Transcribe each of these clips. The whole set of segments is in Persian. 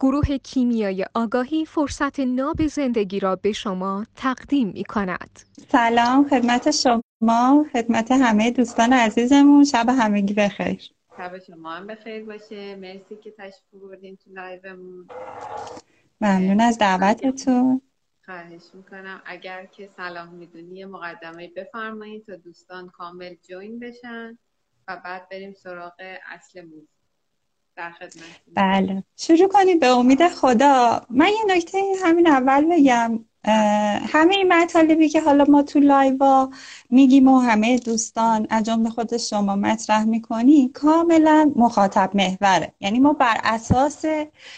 گروه کیمیای آگاهی فرصت ناب زندگی را به شما تقدیم می کند. سلام خدمت شما خدمت همه دوستان عزیزمون. شب همگی بخیر. شب شما هم بخیر باشه. مرسی که تشریف بردین تو لایومون. ممنون از دعوتتون. خواهش می‌کنم. اگر که سلام می‌دونی مقدمه بفرمایید تا دوستان کامل join بشن و بعد بریم سراغ اصل موضوع. بله. شروع کنید به امید خدا. من یه نکته همین اول بگم. همه این مطالبی که حالا ما تو لایوا میگیم و همه دوستان از جمله خود شما مطرح می‌کنی کاملا مخاطب محوره. یعنی ما بر اساس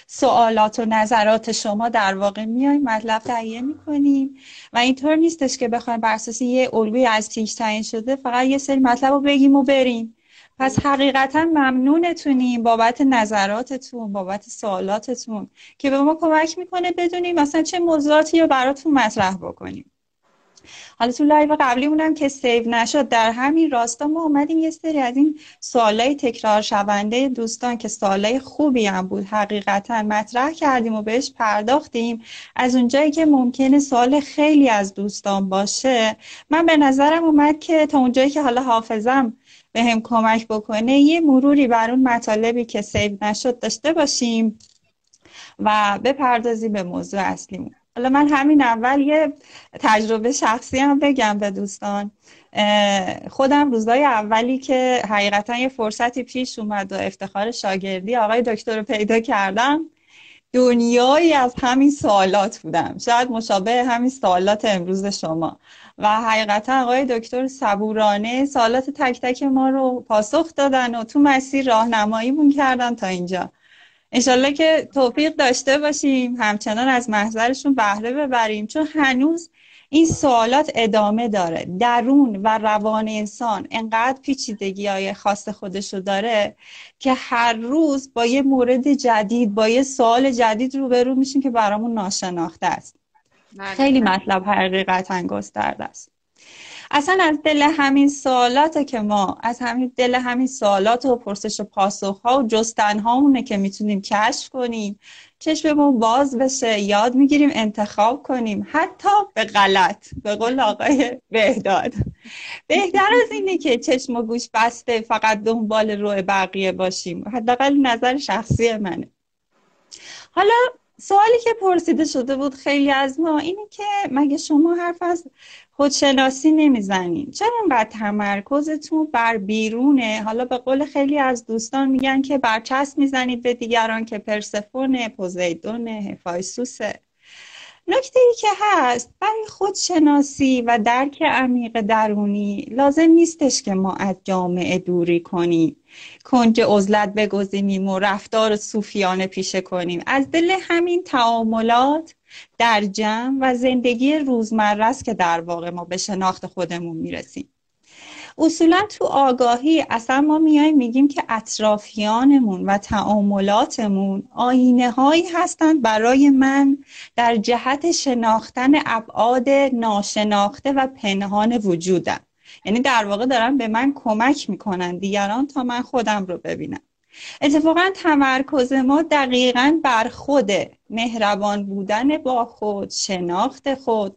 سوالات و نظرات شما در واقع میایم مطلب تهیه می‌کنیم. و اینطور نیستش که بخوایم بر اساس یه الگوی از پیش تعیین شده فقط یه سری مطلب رو بگیم و بریم. پس حقیقتا ممنونتونیم بابت نظراتتون بابت سوالاتتون که به ما کمک می‌کنه بدونیم مثلا چه موضوعاتی رو براتون مطرح بکنیم. حالا تو لایو قبلی مونم که save نشد در همین راستا ما اومدیم یه سری از این سوالای تکرار شونده دوستان که سوالای خوبی هم بود حقیقتا مطرح کردیم و بهش پرداختیم. از اونجایی که ممکنه سوال خیلی از دوستان باشه من به نظرم اومد که تا اونجایی که حالا حافظم به هم کمک بکنه یه مروری بر اون مطالبی که سیو نشد داشته باشیم و بپردازیم به موضوع اصلیمون. حالا من همین اول یه تجربه شخصی هم بگم به دوستان. خودم روزای اولی که حقیقتا یه فرصتی پیش اومد و افتخار شاگردی آقای دکتر رو پیدا کردم دنیایی از همین سوالات بودم. شاید مشابه همین سوالات امروز شما. و حقیقتا آقای دکتر صبورانه سوالات تک تک ما رو پاسخ دادن و تو مسیر راهنماییمون کردن تا اینجا انشالله که توفیق داشته باشیم همچنان از محضرشون بهره ببریم چون هنوز این سوالات ادامه داره درون و روان انسان انقدر پیچیدگی های خاص خودشو داره که هر روز با یه مورد جدید با یه سوال جدید روبرو میشیم که برامون ناشناخته است. خیلی مطلب حقیقتا گسترده است اصلا از دل همین سوالات که ما از همین دل همین سوالات و پرسش و پاسخ ها و جستن هامونه که می‌تونیم کشف کنیم. چشممون باز بشه یاد می‌گیریم انتخاب کنیم. حتی به غلط به قول آقای بهداد. بهتر از اینه که چشم و گوش بسته فقط دنبال روی بقیه باشیم. حداقل نظر شخصی منه. حالا سوالی که پرسیده شده بود خیلی از ما اینه که مگه شما حرف از خودشناسی نمی‌زنین؟ چرا اینقدر تمرکزتون بر بیرونه؟ حالا به قول خیلی از دوستان میگن که برچسب می‌زنید به دیگران که پرسفونه پوزیدونه هفایسوسه نکته ای که هست برای خودشناسی و درک عمیق درونی لازم نیستش که ما از جامعه دوری کنیم. کنج عزلت بگذینیم و رفتار صوفیانه پیشه کنیم. از دل همین تعاملات در جمع و زندگی روزمره است که در واقع ما به شناخت خودمون می‌رسیم. اصولا تو آگاهی اصلا ما میایم میگیم که اطرافیانمون و تعاملاتمون آینه هایی هستند برای من در جهت شناختن ابعاد ناشناخته و پنهان وجودم. یعنی در واقع دارن به من کمک می‌کنن دیگران تا من خودم رو ببینم. اتفاقا تمرکز ما دقیقا بر خود مهربان بودن با خود شناخت خود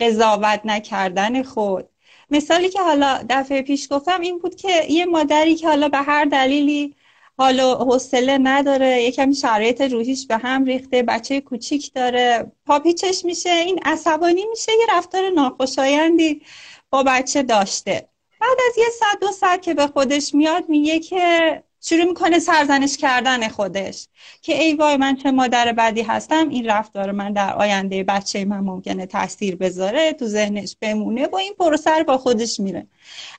قضاوت نکردن خود. مثالی که حالا دفعه پیش گفتم این بود که یه مادری که حالا به هر دلیلی حالا حوصله نداره یه کمی شرایط روحیش به هم ریخته بچه کوچیک داره پاپیچش میشه این عصبانی میشه یه رفتار ناخوشایندی با بچه داشته. بعد از یه ساعت دو ساعت که به خودش میاد میگه که شروع می‌کنه سرزنش کردن خودش. که ای وای من چه مادر بدی هستم این رفتار من در آینده بچه من ممکنه تاثیر بذاره تو ذهنش بمونه با این پروسه با خودش میره.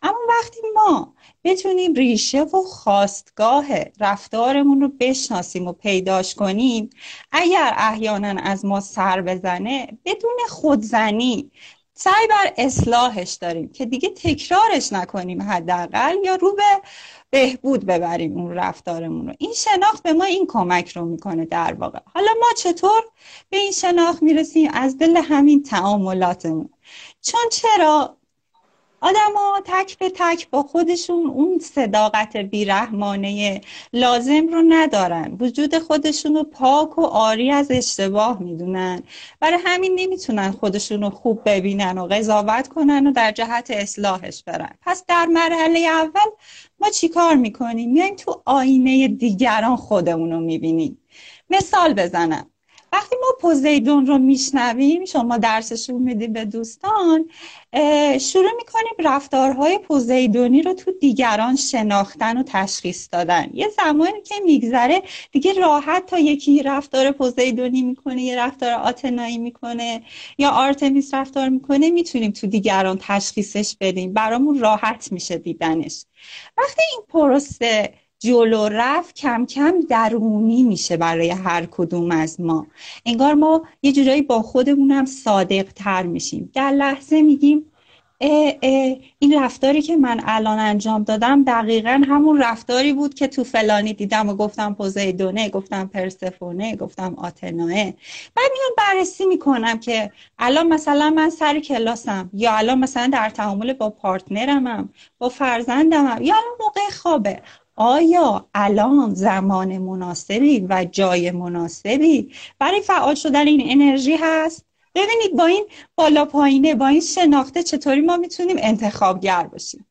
اما وقتی ما بتونیم ریشه و خواستگاه رفتارمون رو بشناسیم و پیداش کنیم اگر احیانا از ما سر بزنه بدون خودزنی سعی بر اصلاحش داریم که دیگه تکرارش نکنیم حداقل یا رو به بهبود ببریم اون رفتارمون رو. این شناخت به ما این کمک رو می‌کنه در واقع. حالا ما چطور به این شناخت می‌رسیم؟ از دل همین تعاملاتمون. چون چرا آدما تک به تک با خودشون اون صداقت بیرحمانه لازم رو ندارن. وجود خودشون رو پاک و آری از اشتباه می‌دونن. برای همین نمی‌تونن خودشون رو خوب ببینن و قضاوت کنن و در جهت اصلاحش برن. پس در مرحله اول ما چیکار می‌کنیم؟ میایم تو آینه دیگران خودمون رو می‌بینیم. مثال بزنم. وقتی ما پوزیدون رو میشنویم شما درسشون میدیم به دوستان شروع می‌کنیم رفتارهای پوزیدونی رو تو دیگران شناختن و تشخیص دادن. یه زمانی که میگذره دیگه راحت تا یکی رفتار پوزیدونی می‌کنه یه رفتار آتنایی می‌کنه یا آرتمیس رفتار می‌کنه می‌تونیم تو دیگران تشخیصش بدیم. برامون راحت میشه دیدنش. وقتی این پروسه جلو رفت کم کم درونی میشه برای هر کدوم از ما. انگار ما یه جورایی با خودمونم صادق تر میشیم. در لحظه میگیم اه اه این رفتاری که من الان انجام دادم دقیقا همون رفتاری بود که تو فلانی دیدم و گفتم پوزیدونه گفتم پرسفونه گفتم آتناه بعد میان بررسی می‌کنم که الان مثلا من سر کلاسم یا الان مثلا در تعامل با پارتنرمم با فرزندمم یا الان موقع خوابه. آیا الان زمان مناسبی و جای مناسبی برای فعال شدن این انرژی هست؟ ببینید با این بالا پایینه با این شناخته چطوری ما می‌تونیم انتخابگر باشیم؟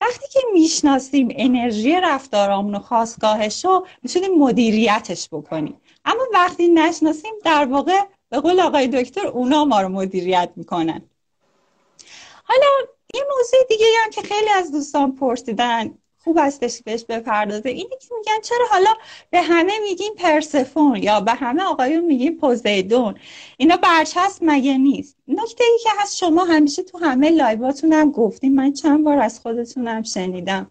وقتی که می‌شناسیم انرژی رفتارامون و خواستگاهش رو می‌تونیم مدیریتش بکنیم. اما وقتی نشناسیم در واقع به قول آقای دکتر اونا ما رو مدیریت می‌کنن. حالا یه موضوع دیگه هم که خیلی از دوستان پرسیدن خوب هستش بهش بپردازه. اینه که میگن چرا حالا به همه میگیم پرسفون یا به همه آقایون میگیم پوزیدون؟ اینا برچسب مگه نیست؟ نکته ای که هست شما همیشه تو همه لایواتون هم گفتیم من چند بار از خودتونم شنیدم.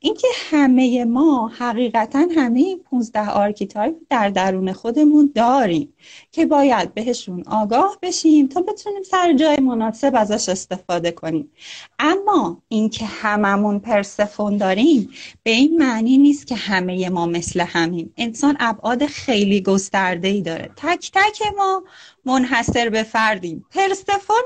اینکه همه ما حقیقتا همه این 15 archetype در درون خودمون داریم که باید بهشون آگاه بشیم تا بتونیم سر جای مناسب ازش استفاده کنیم. اما اینکه هممون پرسفون داریم به این معنی نیست که همه ما مثل همیم. انسان ابعاد خیلی گسترده ای داره. تک تک ما منحصر به فردیم. پرسفون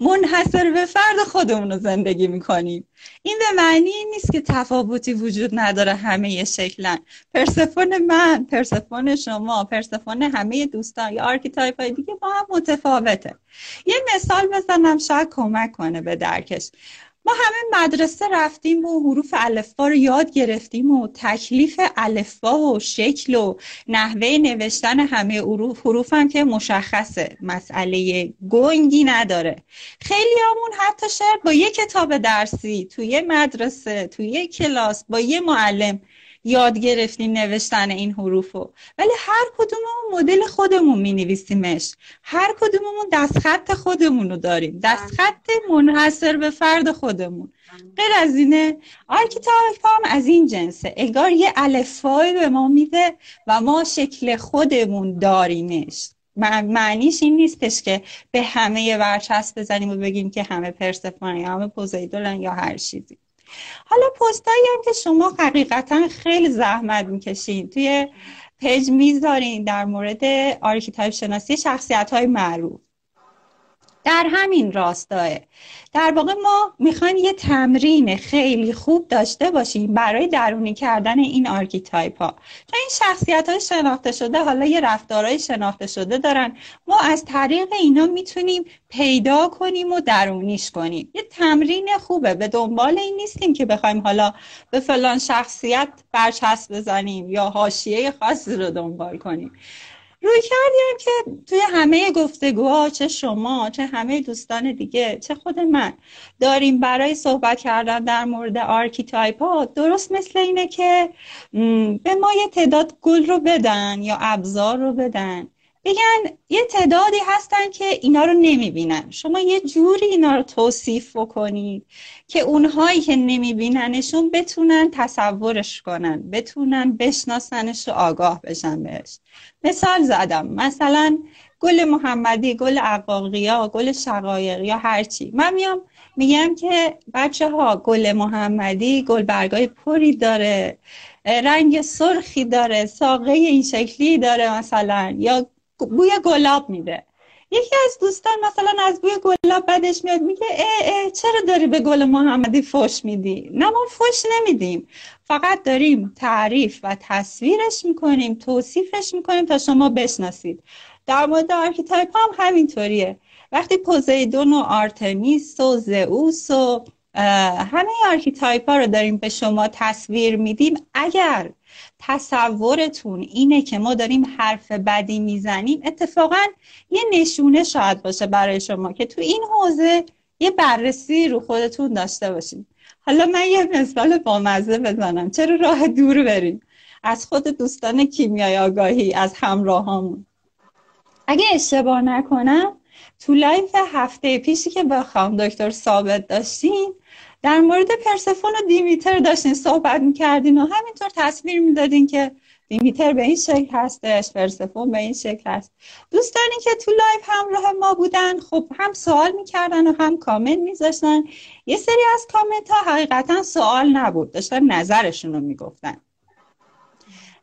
منحصر به فرد خودمون رو زندگی می‌کنیم. این به معنی نیست که تفاوتی وجود نداره همه شکلن. پرسفون من پرسفون شما پرسفون همه دوستان یا archetype های دیگه با هم متفاوته. یه مثال بزنم شاید کمک کنه به درکش. ما همه مدرسه رفتیم و حروف الفبا رو یاد گرفتیم و تکلیف الفبا و شکل و نحوه نوشتن همه حروف هم که مشخصه. مسئله گنگی نداره. خیلی همون حتی شاید با یه کتاب درسی توی مدرسه توی کلاس با یه معلم یاد گرفتیم نوشتن این حروفو. ولی هر کدوممون مدل خودمون می نویسیمش هر کدوممون دستخط خودمون رو داریم دستخط منحصر به فرد خودمون. غیر از اینه archetype هم از این جنسه. انگار یه الفبای به ما میده و ما شکل خودمون داریمش. معنیش این نیستش که به همه برچسب بزنیم و بگیم که همه پرسفون یا همه پوزیدونن یا هر چیزی. حالا پست‌هایی هم که شما حقیقتا خیلی زحمت می‌کشین. توی page می‌ذارین در مورد archetype شناسی شخصیت های معروف. در همین راستا در واقع ما می‌خوایم یه تمرین خیلی خوب داشته باشیم برای درونی کردن این archetype ها. چون این شخصیت های شناخته شده حالا یه رفتارهای شناخته شده دارن. ما از طریق اینا می‌تونیم پیدا کنیم و درونیش کنیم. یه تمرین خوبه به دنبال این نیستیم که بخوایم حالا به فلان شخصیت برچسب بزنیم یا حاشیه خاصی رو دنبال کنیم. رویکردی که توی همه گفتگوها چه شما چه همه دوستان دیگه چه خود من داریم برای صحبت کردن در مورد archetype ها. درست مثل اینه که به ما یه تعداد گل رو بدن یا ابزار رو بدن. بگن یه تعدادی هستن که اینا رو نمی‌بینن. شما یه جوری اینا رو توصیف بکنید که اونهایی که نمیبیننشون بتونن تصورش کنن بتونن بشناسنش و آگاه بشن بهش. مثال زدم. مثلا گل محمدی گل عقاقیا گل شقایق یا هرچی من میام میگم که بچه ها گل محمدی گل برگای پری داره رنگ سرخی داره ساقه این شکلی داره مثلا. یا بوی گلاب میده. یکی از دوستان مثلا از بوی گلاب بدش میاد میگه اه اه چرا داری به گل محمدی فش میدی؟ نه ما فش نمیدیم. فقط داریم تعریف و تصویرش می‌کنیم توصیفش می‌کنیم تا شما بشناسید. در مورد archetype هم همینطوریه. وقتی پوزئیدون و آرتمیس و زئوس و همه archetype ها رو داریم به شما تصویر میدیم اگر تصورتون اینه که ما داریم حرف بدی می‌زنیم اتفاقا یه نشونه شاید باشه برای شما که تو این حوزه یه بررسی رو خودتون داشته باشیم حالا من یه مثال بامزه بزنم. چرا راه دور بریم؟ از خود دوستان کیمیای آگاهی از همراهامون. اگه اشتباه نکنم تو live هفته پیشی که با خانم دکتر ثابت داشتیم در مورد پرسفون و دیمیتر داشتین صحبت می‌کردین و همینطور تصویر می‌دادین که دیمیتر به این شکل هستش پرسفون به این شکل هست. دوستانی که تو live همراه ما بودن خب هم سوال می‌کردن و هم کامنت میذاشتن. یه سری از کامنت ها حقیقتا سوال نبود داشتن نظرشون رو می‌گفتن.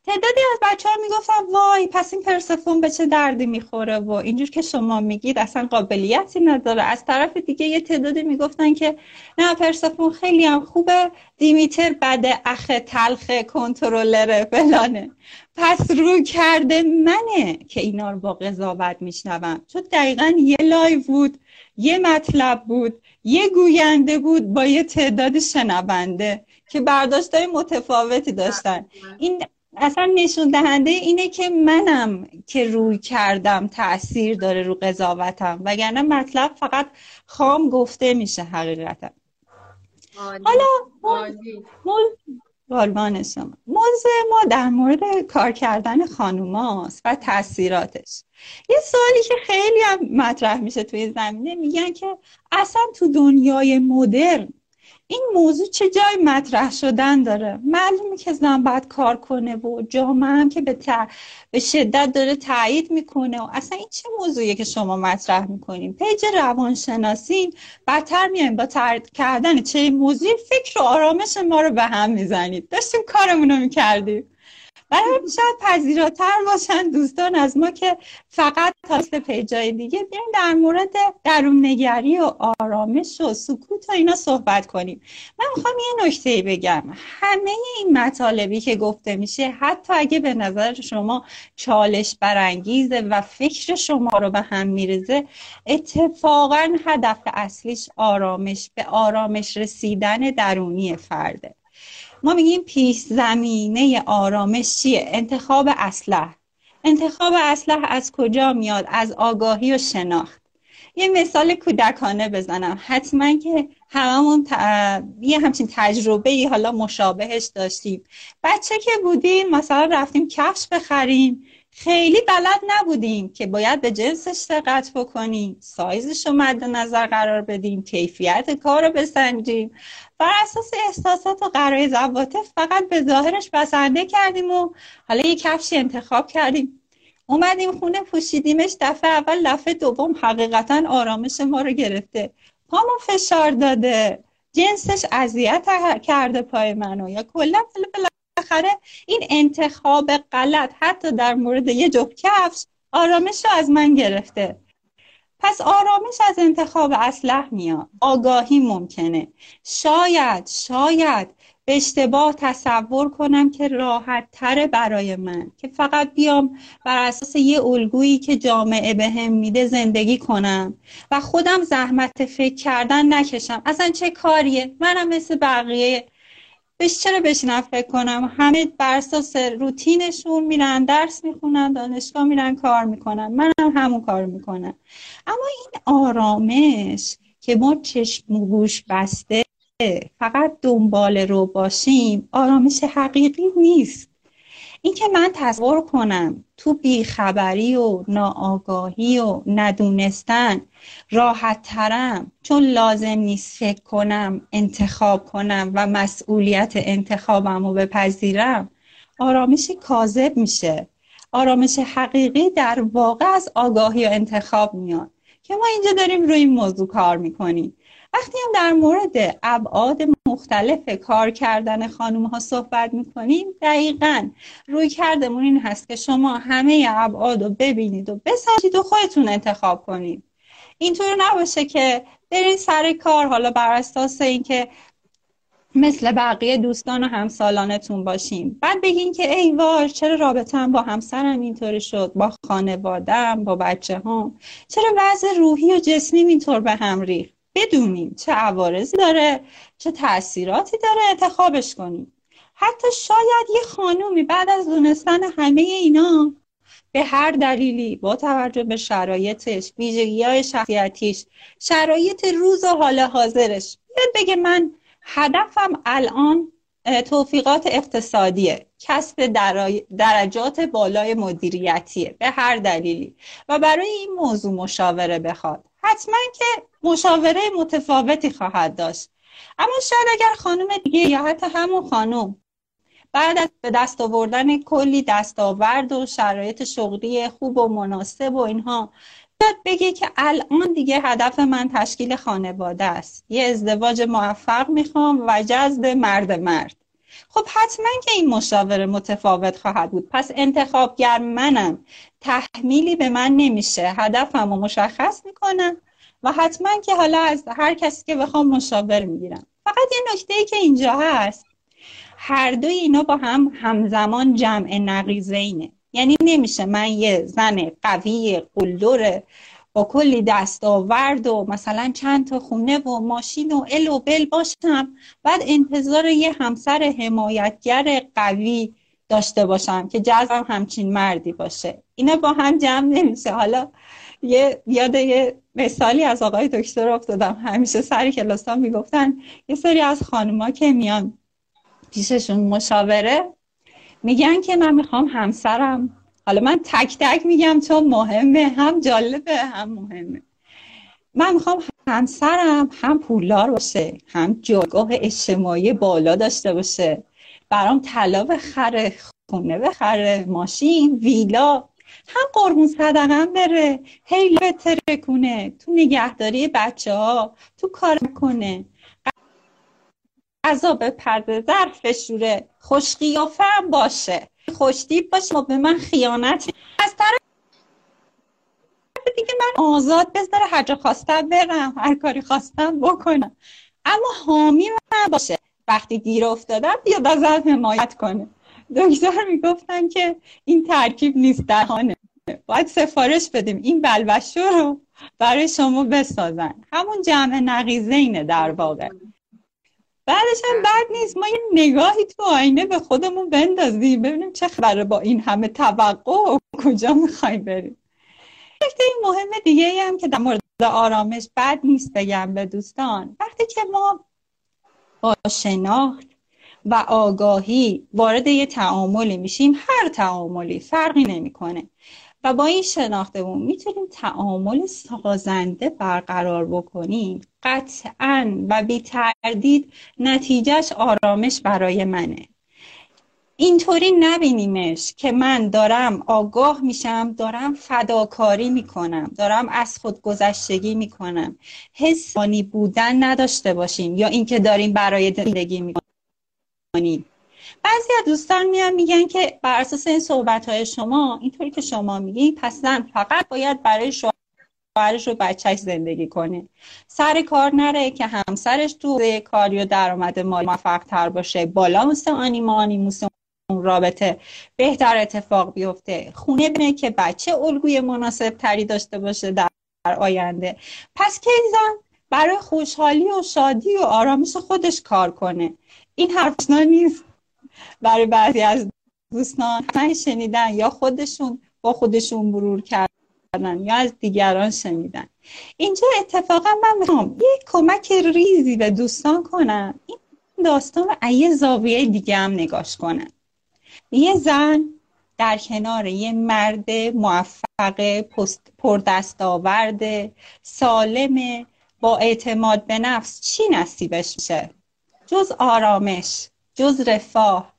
تعدادی از بچه ها می‌گفتن وای پس این پرسفون به چه دردی می‌خوره و اینجور که شما میگید اصلا قابلیتی نداره. از طرف دیگه یه تعدادی می‌گفتن که نه پرسفون خیلی هم خوبه دیمیتر بده اخ تلخ کنترلر فلانه. پس رویکرد منه که اینا رو با قضاوت میشنوم چون دقیقا یه live بود یه مطلب بود یه گوینده بود با یه تعداد شنونده که برداشتهای متفاوتی داشتن. این اصلا نشون دهنده اینه که منم که رویکردم تاثیر داره رو قضاوتم وگرنه مطلب فقط خام گفته میشه حقیقتا. حالا قربان شما. موضوع ما در مورد کار کردن خانوماست و تاثیراتش یه سوالی که خیلی هم مطرح میشه توی زمینه میگن که اصلا تو دنیای مدرن این موضوع چه جای مطرح شدن داره؟ معلومه که زن باید کار کنه و جامعه هم که به, به شدت داره تایید می‌کنه و اصلا این چه موضوعیه که شما مطرح می‌کنیم پیج روانشناسین بدتر میایم با ترد کردن چه موضوعی؟ فکر و آرامش ما رو به هم می‌زنید. داشتیم کارمون رو می‌کردیم. برای شاید پذیراتر باشن دوستان از ما که فقط تاست پیجای دیگه. بیایم در مورد درون نگری و آرامش و سکوت و اینا صحبت کنیم. من می‌خوام یه نکته بگم. همه این مطالبی که گفته میشه حتی اگه به نظر شما چالش برانگیزه و فکر شما رو به هم میرزه اتفاقا هدف اصلیش آرامش به آرامش رسیدن درونی فرده. ما میگیم پیش زمینه آرامش چیه؟ انتخاب اسلح انتخاب اسلح از کجا میاد؟ از آگاهی و شناخت. یه مثال کودکانه بزنم. حتما که هممون یه همچین تجربه ای حالا مشابهش داشتیم. بچه که بودیم مثلا رفتیم کفش بخریم. خیلی بلد نبودیم که باید به جنسش دقت بکنیم سایزش رو مد نظر قرار بدیم کیفیت کار رو بسنجیم. بر اساس احساسات و قرای زواتف فقط به ظاهرش بسنده کردیم و حالا یه کفشی انتخاب کردیم. اومدیم خونه پوشیدیمش دفعه اول دفعه دوم حقیقتا آرامش ما رو گرفته. پامو فشار داده. جنسش اذیت کرده پای منو. یا کلا بالاخره این انتخاب غلط حتی در مورد یه جفت کفش آرامش رو از من گرفته. پس آرامش از انتخاب اسلح میاد. آگاهی ممکنه. شاید شاید به اشتباه تصور کنم که راحت تره برای من که فقط بیام بر اساس یه الگویی که جامعه به هم میده زندگی کنم و خودم زحمت فکر کردن نکشم. اصلا چه کاریه؟ منم مثل بقیه بهش چرا بشینم فکر کنم؟ همه بر اساس روتینشون میرن درس می‌خونن دانشگاه میرن کار می‌کنن. منم همون کار می‌کنم. اما این آرامش که ما چشم و گوش بسته فقط دنبال رو باشیم آرامش حقیقی نیست. اینکه من تصور کنم تو بیخبری و ناآگاهی و ندونستن راحت ترم چون لازم نیست فکر کنم انتخاب کنم و مسئولیت انتخابم رو بپذیرم آرامش کاذب میشه. آرامش حقیقی در واقع از آگاهی و انتخاب میاد. که ما اینجا داریم روی این موضوع کار می‌کنیم. وقتی هم در مورد ابعاد مختلف کار کردن خانوم ها صحبت می‌کنیم. دقیقا. روی کردمون این هست که شما همه ابعاد رو ببینید و بسنجید و خودتون انتخاب کنید. اینطور نباشه که برین سر کار. حالا بر اساس اینکه مثل بقیه دوستان و همسالانتون باشیم. بعد بگین که ای وای چرا رابطم با همسرم اینطوری شد؟ با خانوادم با بچه هم چرا وضع روحی و جسمی اینطور به هم ریخت؟ بدونیم چه عوارضی داره چه تاثیراتی داره انتخابش کنیم. حتی شاید یه خانومی بعد از دونستن همه اینا به هر دلیلی با توجه به شرایطش ویژگی های شخصیتیش شرایط روز و حال حاضرش بیاد بگه من هدفم الان توفیقات اقتصادیه. کسب درجات بالای مدیریتیه به هر دلیلی. و برای این موضوع مشاوره بخواد. حتما که مشاوره متفاوتی خواهد داشت. اما شاید اگر خانم دیگه یا حتی همون خانم بعد از به دست آوردن کلی دستاورد و شرایط شغلی خوب و مناسب و اینها بیاد بگه که الان دیگه هدف من تشکیل خانواده است. یه ازدواج موفق می‌خوام و جذب مرد مرد. خب حتما که این مشاوره متفاوت خواهد بود. پس انتخابگر منم تحمیلی به من نمیشه. هدفم رو مشخص می‌کنم. و حتما که حالا از هر کسی که بخوام مشاور می‌گیرم. فقط یه نکته ای که اینجا هست هر دوی اینا با هم همزمان جمع نقیزینه یعنی نمیشه من یه زن قوی قلدر با کلی دستاورد و مثلا چند تا خونه و ماشین و ال و بل باشم بعد انتظار یه همسر حمایتگر قوی داشته باشم که جذبم همچین مردی باشه. اینا با هم جمع نمیشه. حالا یه یاد یه مثالی از آقای دکتر افتادم. همیشه سر کلاس ها می‌گفتن یه سری از خانوما که میان پیششون مشاوره میگن که من می‌خوام همسرم. حالا من تک تک میگم چون مهمه هم جالبه هم مهمه. من می‌خوام همسرم هم پولدار باشه هم جایگاه اجتماعی بالا داشته باشه. برام طلا بخره خونه بخره ماشین ویلا. هم قربون صدقه بره؟ هی بتره کنه تو نگهداری بچه ها تو کار کنه غذا به پرده ظرف بشوره. خوش قیافه هم باشه خوشتیب باشه به من خیانت از طرف دیگه من آزاد بذاره. هر جا خواستم برم. هر کاری خواستم بکنم. اما حامی من باشه. وقتی گیر افتادم بیاد ازت حمایت کنه. دکتر می‌گفتن که این ترکیب نیست دهانه. باید سفارش بدیم. این بلبشو رو برای شما بسازن. همون جمع نقیزه اینه در واقع. بعدش هم بد نیست. ما یه نگاهی تو آینه به خودمون بندازیم. ببینیم چه خبره با این همه توقع و کجا می‌خوایم بریم. نکته مهم دیگه ای هم که در مورد آرامش بد نیست بگم به دوستان. وقتی که ما با شناخت و آگاهی وارد یه تعاملی میشیم. هر تعاملی فرقی نمی‌کنه. و با این شناختمون می‌تونیم تعامل سازنده برقرار بکنیم. قطعا و بی تردید نتیجهش آرامش برای منه. اینطوری نبینیمش که من دارم آگاه میشم دارم فداکاری می‌کنم دارم از خود گذشتگی می‌کنم. حسانی بودن نداشته باشیم یا اینکه داریم برای زندگی می‌کنیم. بعضی از دوستان میان میگن که بر اساس این صحبت های شما اینطوری که شما میگی پس زن فقط باید برای شوهرش و بچهش زندگی کنه. سر کار نره که همسرش تو کاری و درآمد مالی موفق تر باشه. بالا موسه آنیمانی موسه اون رابطه. بهتر اتفاق بیفته. خونه بینه که بچه الگوی مناسب تری داشته باشه در آینده. پس که زن برای خوشحالی و شادی و آرامش خودش کار کنه؟ این حرف نیست. برای بعضی از دوستان من شنیدن یا خودشون با خودشون مرور کردن یا از دیگران شنیدن. اینجا اتفاقا من می‌خوام یک کمک ریزی به دوستان کنم. این داستان رو یه زاویه دیگه هم نگاش کنم. یه زن در کنار یه مرد موفق پردستاورد سالم با اعتماد به نفس چی نصیبش میشه؟ جز آرامش جز رفاه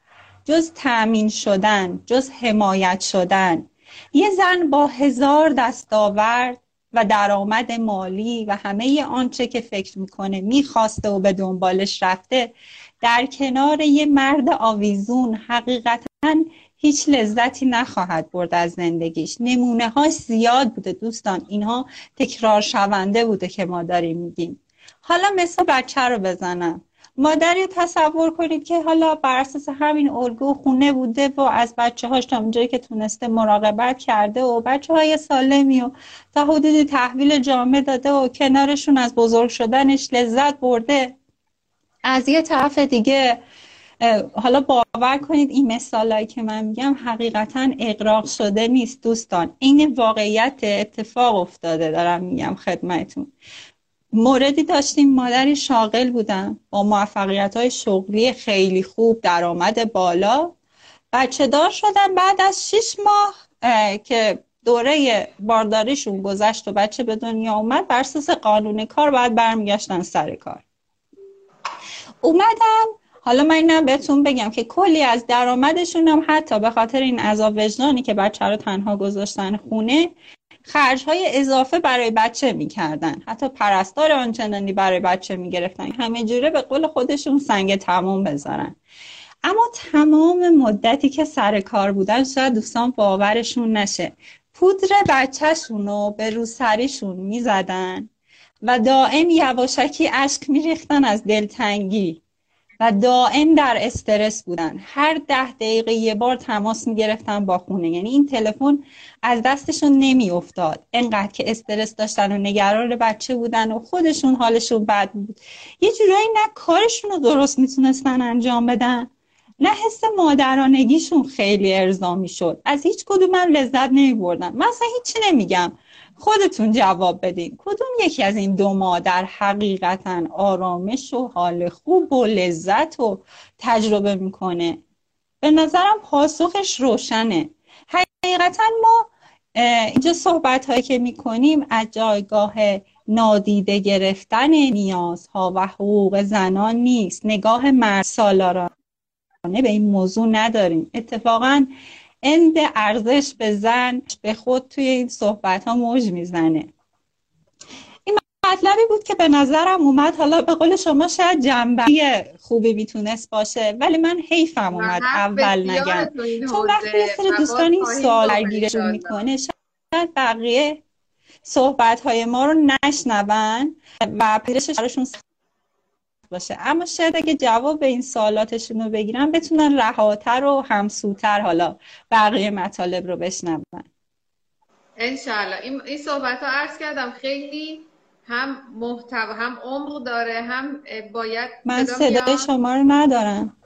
جز تأمین شدن جز حمایت شدن. یه زن با هزار دستاورد و درآمد مالی و همه آنچه که فکر می‌کنه می‌خواسته و به دنبالش رفته در کنار یه مرد آویزون حقیقتا هیچ لذتی نخواهد برد از زندگیش. نمونه ها زیاد بوده دوستان. اینها تکرار شونده بوده که ما داریم میگیم. حالا مثل بچه رو بزنم. مادری تصور کنید که حالا بر اساس همین الگو خونه بوده و از بچه هاش تا اونجایی که تونسته مراقبت کرده و بچه های سالمی و تا حدودی تحویل جامعه داده و کنارشون از بزرگ شدنش لذت برده. از یه طرف دیگه حالا باور کنید این مثالایی که من میگم حقیقتا اقراق شده نیست دوستان. این واقعیت اتفاق افتاده دارم میگم خدمتون موردی داشتیم. مادری شاغل بودن. با موفقیت های شغلی خیلی خوب درآمد بالا. بچه دار شدن بعد از شیش ماه که دوره بارداریشون گذشت و بچه به دنیا اومد بر اساس قانون کار باید برمیگشتن سر کار. اومدن. حالا من اینم بهتون بگم که کلی از درآمدشون هم حتی به خاطر این عذاب وجدانی که بچه رو تنها گذاشتن خونه خرج های اضافه برای بچه می‌کردن. حتی پرستار آنچنانی برای بچه می‌گرفتن. همه جوره به قول خودشون سنگ تمام بذارن. اما تمام مدتی که سر کار بودن شاید دوستان باورشون نشه. پودر بچهشون رو به روسریشون می‌زدن و دائم یواشکی اشک میریختن از دلتنگی. و دائم در استرس بودن. هر ده دقیقه یه بار تماس می‌گرفتن با خونه. یعنی این تلفن از دستشون نمیافتاد. انقدر که استرس داشتن و نگران بچه بودن و خودشون حالشون بد بود. یه جورایی نه کارشون رو درست می‌تونستن انجام بدن نه حس مادرانگیشون خیلی ارضا شد از هیچ کدوم من لذت نمی بردن من اصلا هیچی نمیگم. خودتون جواب بدین. کدوم یکی از این دو مادر حقیقتا آرامش و حال خوب و لذت و تجربه می‌کنه؟ به نظرم پاسخش روشنه. حقیقتا ما اینجا صحبت هایی که می‌کنیم از جایگاه نادیده گرفتن نیازها و حقوق زنان نیست. نگاه مرد سالارانه به این موضوع نداریم. اتفاقا اند ارزش به زن به خود توی این صحبت ها موج می‌زنه. این مطلبی بود که به نظرم اومد. حالا به قول شما شاید جنبه خوبی می‌تونست باشه ولی من حیفم اومد اول نگم چون وقتی یه دوستان این سوال درگیرشون می‌کنه شاید بقیه صحبت های ما رو نشنون و پیرش براشون باشه اما شاید اگه جواب به این سوالاتشون رو بگیرن بتونن رهاتر و همسوتر حالا بقیه مطالب رو بشنون انشالله این, این صحبت ها عرض کردم خیلی هم محتوا هم عمق داره هم باید من صدای شما رو ندارم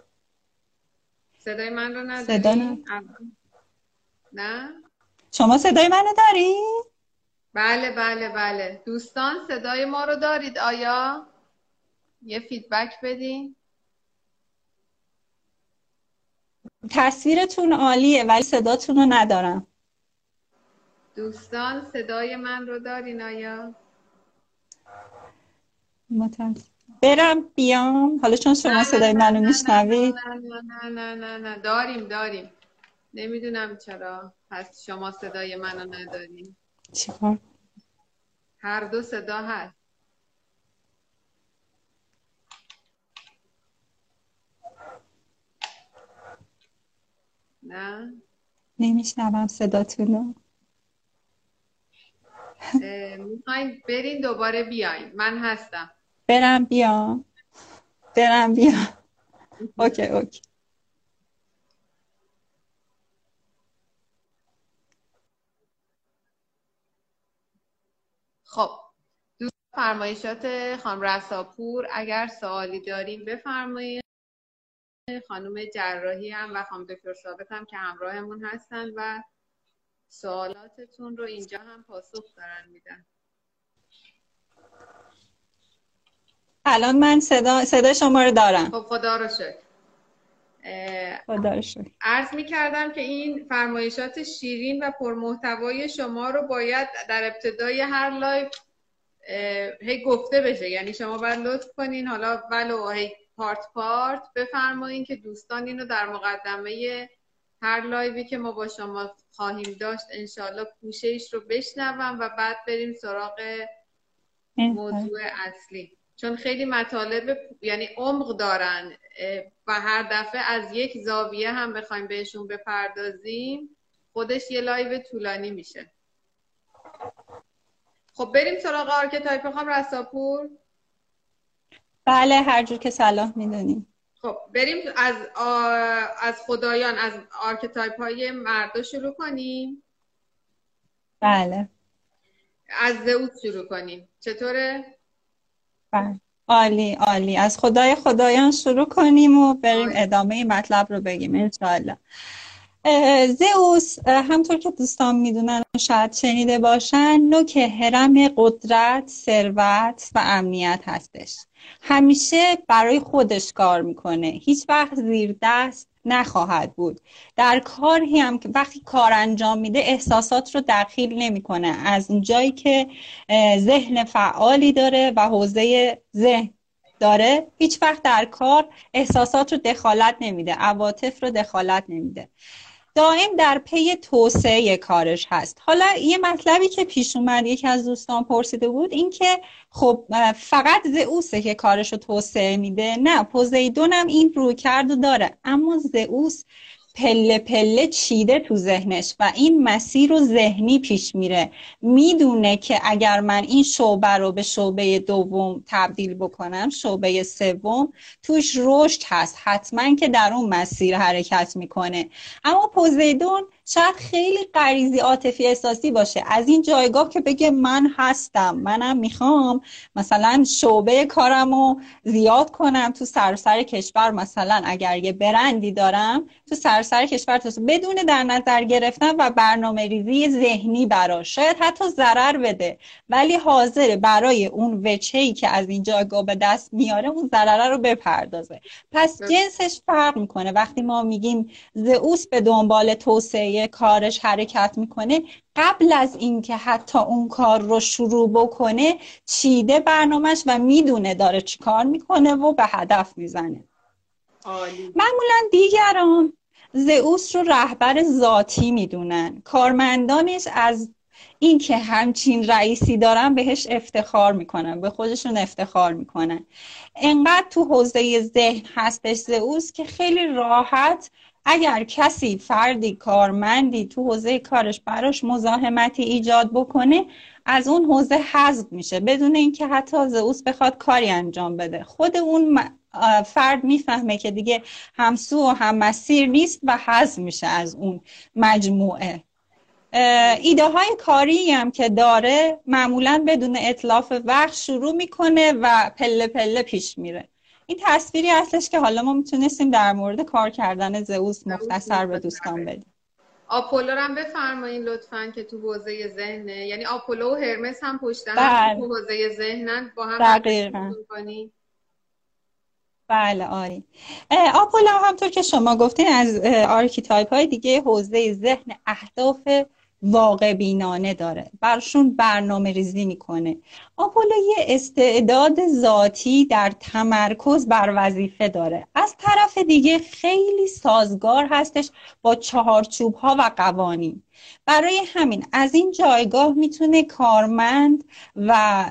صدای من رو نداری؟ صدا نه. نه شما صدای منو داری؟ بله بله بله دوستان صدای ما رو دارید آیا؟ یه فیدبک بدین. تصویرتون عالیه ولی صداتون رو ندارم. دوستان صدای من رو دارین آیا؟ متاسف برم بیام. حالا چون شما صدای منو میشنوید. نه نه نه نه نه داریم داریم. نمی‌دونم چرا. پس شما صدای منو نداریم چیکار؟ هر دو صدا هست. نه. نمیشنوم صداتون رو. می‌خواین برین دوباره بیاین من هستم. برم بیام برم بیام اوکی اوکی. خب دوست فرمایشات خانم رساپور اگر سوالی داریم بفرمایید. خانم جراحی هم و خانم دکتر ثابت هم که همراهمون هستن و سوالاتتون رو اینجا هم پاسخ دارن میدن. الان من صدا صدا شما رو دارم. خب خدا رو شکر. خدا رو شکر. عرض می کردم که این فرمایشات شیرین و پرمحتوای شما رو باید در ابتدای هر live هی گفته بشه. یعنی شما باید لطف کنین. حالا ولو هی part part بفرمایین که دوستان اینو در مقدمه هر live ی که ما با شما خواهیم داشت انشالله پوشش رو بشنون و بعد بریم سراغ موضوع اصلی. چون خیلی مطالب یعنی عمق دارن و هر دفعه از یک زاویه هم بخوایم بهشون بپردازیم خودش یه live طولانی میشه. خب بریم سراغ archetype. خانم رساپور. بله هر جور که صلاح می‌دونین خب بریم از از خدایان از archetype های مردا شروع کنیم. بله. از زئوس شروع کنیم. چطوره؟ بله. عالی عالی. از خدای خدایان شروع کنیم و بریم ادامه مطلب رو بگیم انشاءالله. زئوس همطور که دوستان می‌دونن شاید شنیده باشن نوک هرم قدرت ثروت و امنیت هستش. همیشه برای خودش کار می‌کنه. هیچ وقت زیر دست نخواهد بود. در کاری هم که وقتی کار انجام میده احساسات رو دخیل نمی‌کنه. از اونجایی که ذهن فعالی داره و حوزه ذهن داره هیچ وقت در کار احساسات رو دخالت نمیده. عواطف رو دخالت نمیده. دائم در پی توسعه کارش هست. حالا یه مطلبی که پیش اومد یکی از دوستان پرسیده بود این که خب فقط زئوسه که کارش رو توسعه میده. نه پوزیدون هم این رو کرد داره. اما زئوس پله پله چیده تو ذهنش و این مسیر رو ذهنی پیش میره. می‌دونه که اگر من این شعبه رو به شعبه دوم تبدیل بکنم شعبه سوم توش رشد هست. حتما که در اون مسیر حرکت می‌کنه. اما پوزیدون شاید خیلی غریزی عاطفی احساسی باشه. از این جایگاه که بگه من هستم منم می‌خوام مثلا شعبه کارم رو زیاد کنم تو سراسر کشور. مثلا اگر یه برندی دارم تو سراسر کشور تو بدون در نظر گرفتن و برنامه ریزی ذهنی براش شاید حتی ضرر بده. ولی حاضر برای اون وچهی که از این جایگاه به دست میاره اون ضرره رو بپردازه. پس جنسش فرق می‌کنه. وقتی ما میگیم زئوس به دنبال توسعه کارش حرکت می‌کنه. قبل از اینکه حتی اون کار رو شروع بکنه چیده برنامهش و می‌دونه داره چی کار می‌کنه و به هدف می‌زنه. معمولا دیگران زئوس رو رهبر ذاتی می‌دونن. کارمندانش از اینکه همچین رئیسی دارن بهش افتخار می‌کنن به خودشون افتخار می‌کنن. انقدر تو حوزه ذهن هستش زئوس که خیلی راحت اگر کسی فردی کارمندی تو حوزه کارش براش مزاحمتی ایجاد بکنه از اون حوزه حذف میشه. بدون اینکه حتی زئوس بخواد کاری انجام بده. خود اون فرد می‌فهمه که دیگه همسو و هم مسیر نیست و حذف میشه از اون مجموعه. ایده های کاری هم که داره معمولا بدون اطلاف وقت شروع می‌کنه و پله پله پیش میره. این تصویری هستش که حالا ما می‌تونستیم در مورد کار کردن زئوس مختصر به دوستان بدیم. آپولو رو هم بفرمایین لطفا که تو حوزه ذهنه. یعنی آپولو و هرمس هم پشتن بله. تو حوزه ذهنن. با هم دقیقا. بله آری آپولو همونطور که شما گفتین از archetype های دیگه حوزه ذهن اهداف واقع بینانه داره. براشون برنامه ریزی می‌کنه. آپولو یه استعداد ذاتی در تمرکز بر وظیفه داره. از طرف دیگه خیلی سازگار هستش با چهارچوب ها و قوانین. برای همین از این جایگاه می‌تونه کارمند و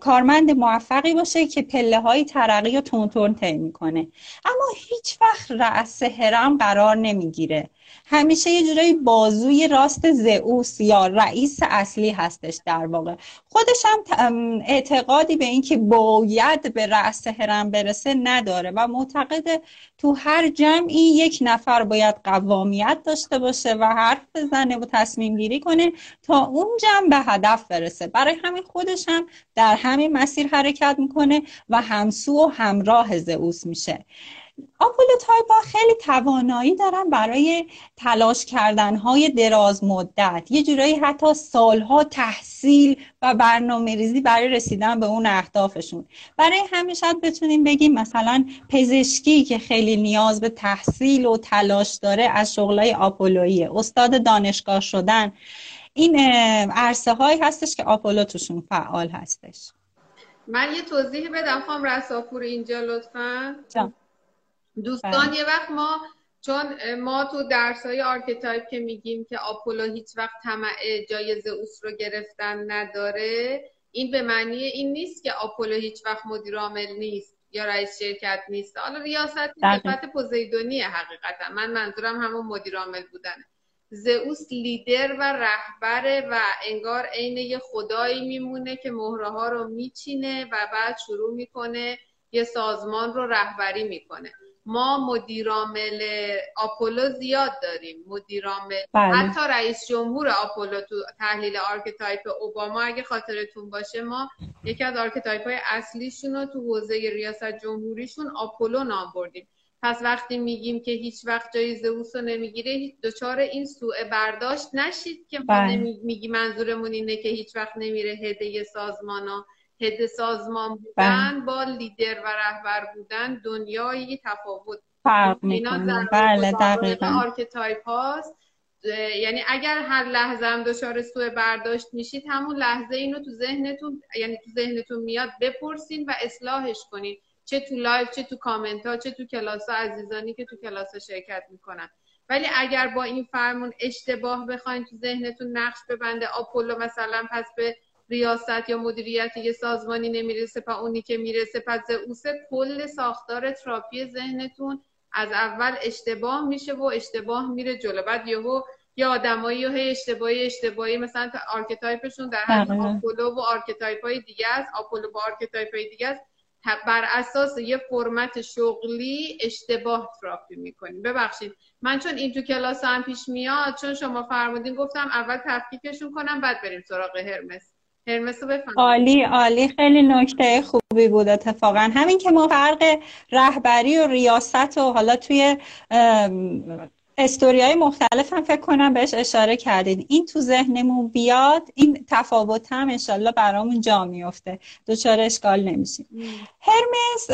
کارمند موفقی باشه که پله های ترقی و تند تند طی می‌کنه. اما هیچ وقت رأس هرم قرار نمی‌گیره. همیشه یه جورایی بازوی راست زئوس یا رئیس اصلی هستش در واقع. خودش هم اعتقادی به اینکه باید به رأس هرم برسه نداره و معتقد تو هر جمعی یک نفر باید قوامیت داشته باشه و حرف بزنه و تصمیم گیری کنه تا اون جمع به هدف برسه. برای همین خودش هم در همین مسیر حرکت می‌کنه و همسو و همراه زئوس میشه. آپولو تایپ ها خیلی توانایی دارن برای تلاش کردن های دراز مدت. یه جورایی حتی سالها تحصیل و برنامه ریزی برای رسیدن به اون اهدافشون. برای همین شاید بتونیم بگیم مثلا پزشکی که خیلی نیاز به تحصیل و تلاش داره از شغلای آپولویه استاد دانشگاه شدن. این عرصه هایی هستش که آپولو توشون فعال هستش. من یه توضیح بدم خانم رساپور اینجا لطفا. دوستان بله. یه وقت ما چون ما تو درس های archetype که میگیم که آپولو هیچ وقت طمع جای زئوس رو گرفتن نداره این به معنی این نیست که آپولو هیچ وقت مدیر عامل نیست یا رئیس شرکت نیست. حالا ریاست صفت پوزئیدونیه حقیقتا. من منظورم همون مدیر عامل بودنه. زئوس لیدر و رهبره و انگار عین یه خدایی میمونه که مهره ها رو میچینه و بعد شروع می‌کنه یه سازمان رو رهبری می‌کنه. ما مدیرعامل آپولو زیاد داریم مدیرعامل بله. حتی رئیس جمهور آپولو تو تحلیل archetype اوباما اگه خاطرتون باشه ما یکی از archetype های اصلیشون رو تو حوزه ریاست جمهوریشون آپولو نام بردیم پس وقتی میگیم که هیچ وقت جای زئوس رو نمی‌گیره دچار این سوء برداشت نشید که ما بله. میگی منظورمون اینه که هیچ وقت نمیره head سازمان ها head سازمان بودن بله. با لیدر و رهبر بودن دنیایی تفاوت. فرق می‌کنه. بله دقیقا. archetype هاست. یعنی اگر هر لحظه هم دچار سوء برداشت میشید همون لحظه اینو تو ذهنتون یعنی تو ذهنتون میاد بپرسین و اصلاحش کنین. چه تو لایف چه تو کامنت ها چه تو کلاس ها عزیزانی که تو کلاس ها شرکت می‌کنن. ولی اگر با این فرمون اشتباه بخواین تو ذهنتون نقش ببنده آپولو مثلا پس به ریاست یا مدیریت یه سازمانی نمی‌رسه پا اونی که می‌رسه پس اوس کل ساختار تراپی ذهنتون از اول اشتباه میشه و اشتباه میره جلو. بعد یهو یا آدمایی و هی اشتباهی اشتباهی مثلا آرکتایپشون در حد بله. آپولو و آرکتایپ های دیگه است. آپولو با آرکتایپ های دیگه است. بر اساس یه فرمت شغلی اشتباه تراپی می‌کنیم. ببخشید. من چون این تو کلاس هم پیش میاد چون شما فرمودین گفتم اول تفکیکشون کنم بعد بریم سراغ هرمس. عالی عالی. خیلی نکته خوبی بود. اتفاقا همین که ما فرق رهبری و ریاست و حالا توی استوری های مختلف هم فکر کنم بهش اشاره کردین این تو ذهنمون بیاد این تفاوت هم انشالله برامون جا میفته دچار اشکال نمیشیم. هرمس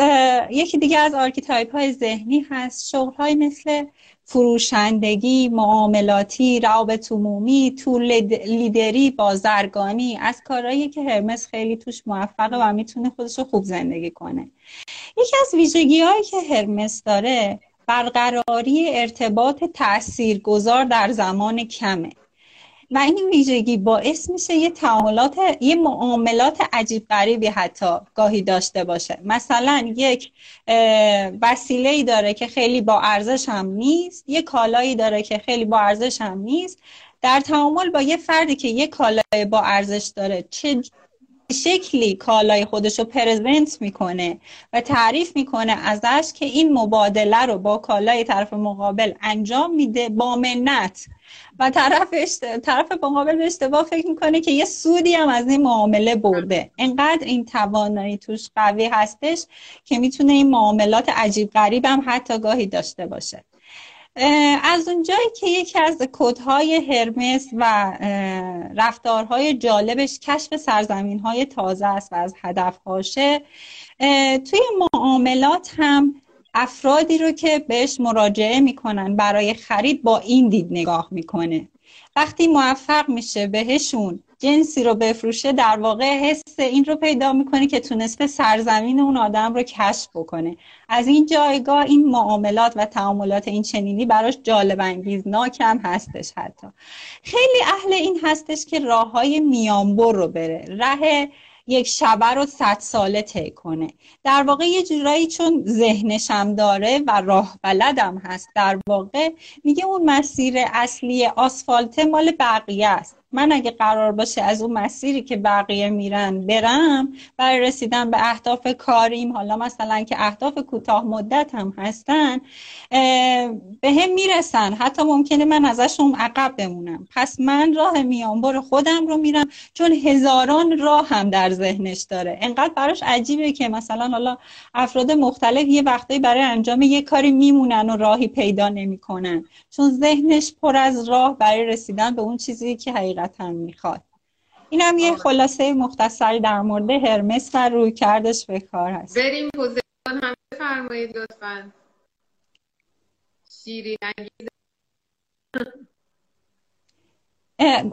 یکی دیگه از archetype های ذهنی هست. شغل های مثل فروشندگی معاملاتی روابط عمومی tour leader ی بازرگانی از کارهایی که هرمس خیلی توش موفقه و می‌تونه خودش رو خوب زندگی کنه. یکی از ویژگی هایی که هرمس داره برقراری ارتباط تاثیرگذار در زمان کمه. و این ویژگی باعث میشه یه تعاملات یه معاملات عجیب غریبی حتی گاهی داشته باشه. مثلا یک وسیله ای داره که خیلی با ارزش هم نیست یه کالایی داره که خیلی با ارزش هم نیست. در تعامل با یه فردی که یه کالای با ارزش داره چه شکلی کالای خودش رو پرزنت می‌کنه و تعریف می‌کنه ازش که این مبادله رو با کالای طرف مقابل انجام میده با منت. و طرف طرف مقابل به اشتباه فکر می‌کنه که یه سودی هم از این معامله برده. انقدر این توانایی توش قوی هستش که می‌تونه این معاملات عجیب غریب هم حتی گاهی داشته باشه. از اونجایی که یکی از کودهای هرمس و رفتارهای جالبش کشف سرزمین های تازه است و از هدفهاشه توی معاملات هم افرادی رو که بهش مراجعه می‌کنن برای خرید با این دید نگاه می‌کنه. وقتی موفق میشه بهشون جنسی رو بفروشه در واقع حس این رو پیدا می‌کنه که تونسته سرزمین اون آدم رو کشف بکنه. از این جایگاه این معاملات و تعاملات این چنینی براش جالب انگیزناک هم هستش حتی. خیلی اهل این هستش که راه های میانبر رو بره. ره یک شبه رو صد ساله طی کنه. در واقع یه جورایی چون ذهنشم داره و راه بلدم هست در واقع میگه اون مسیر اصلی آسفالت مال بقیه است. من اگه قرار باشه از اون مسیری که بقیه میرن برم برای رسیدن به اهداف کاریم حالا مثلا که اهداف کوتاه مدت هم هستن به هم می‌رسن. حتی ممکنه من ازشون عقب بمونم. پس من راه میانبر خودم رو میرم چون هزاران راه هم در ذهنش داره. انقدر براش عجیبه که مثلا حالا افراد مختلف یه وقتایی برای انجام یه کاری میمونن و راهی پیدا نمی‌کنن. چون ذهنش پر از راه برای رسیدن به اون چیزی که حقیقتا می‌خواد. اینم یه خلاصه مختصری در مورد هرمس و رویکردش به کار هست. بریم پوزیدون هم بفرمایید لطفا. شیرین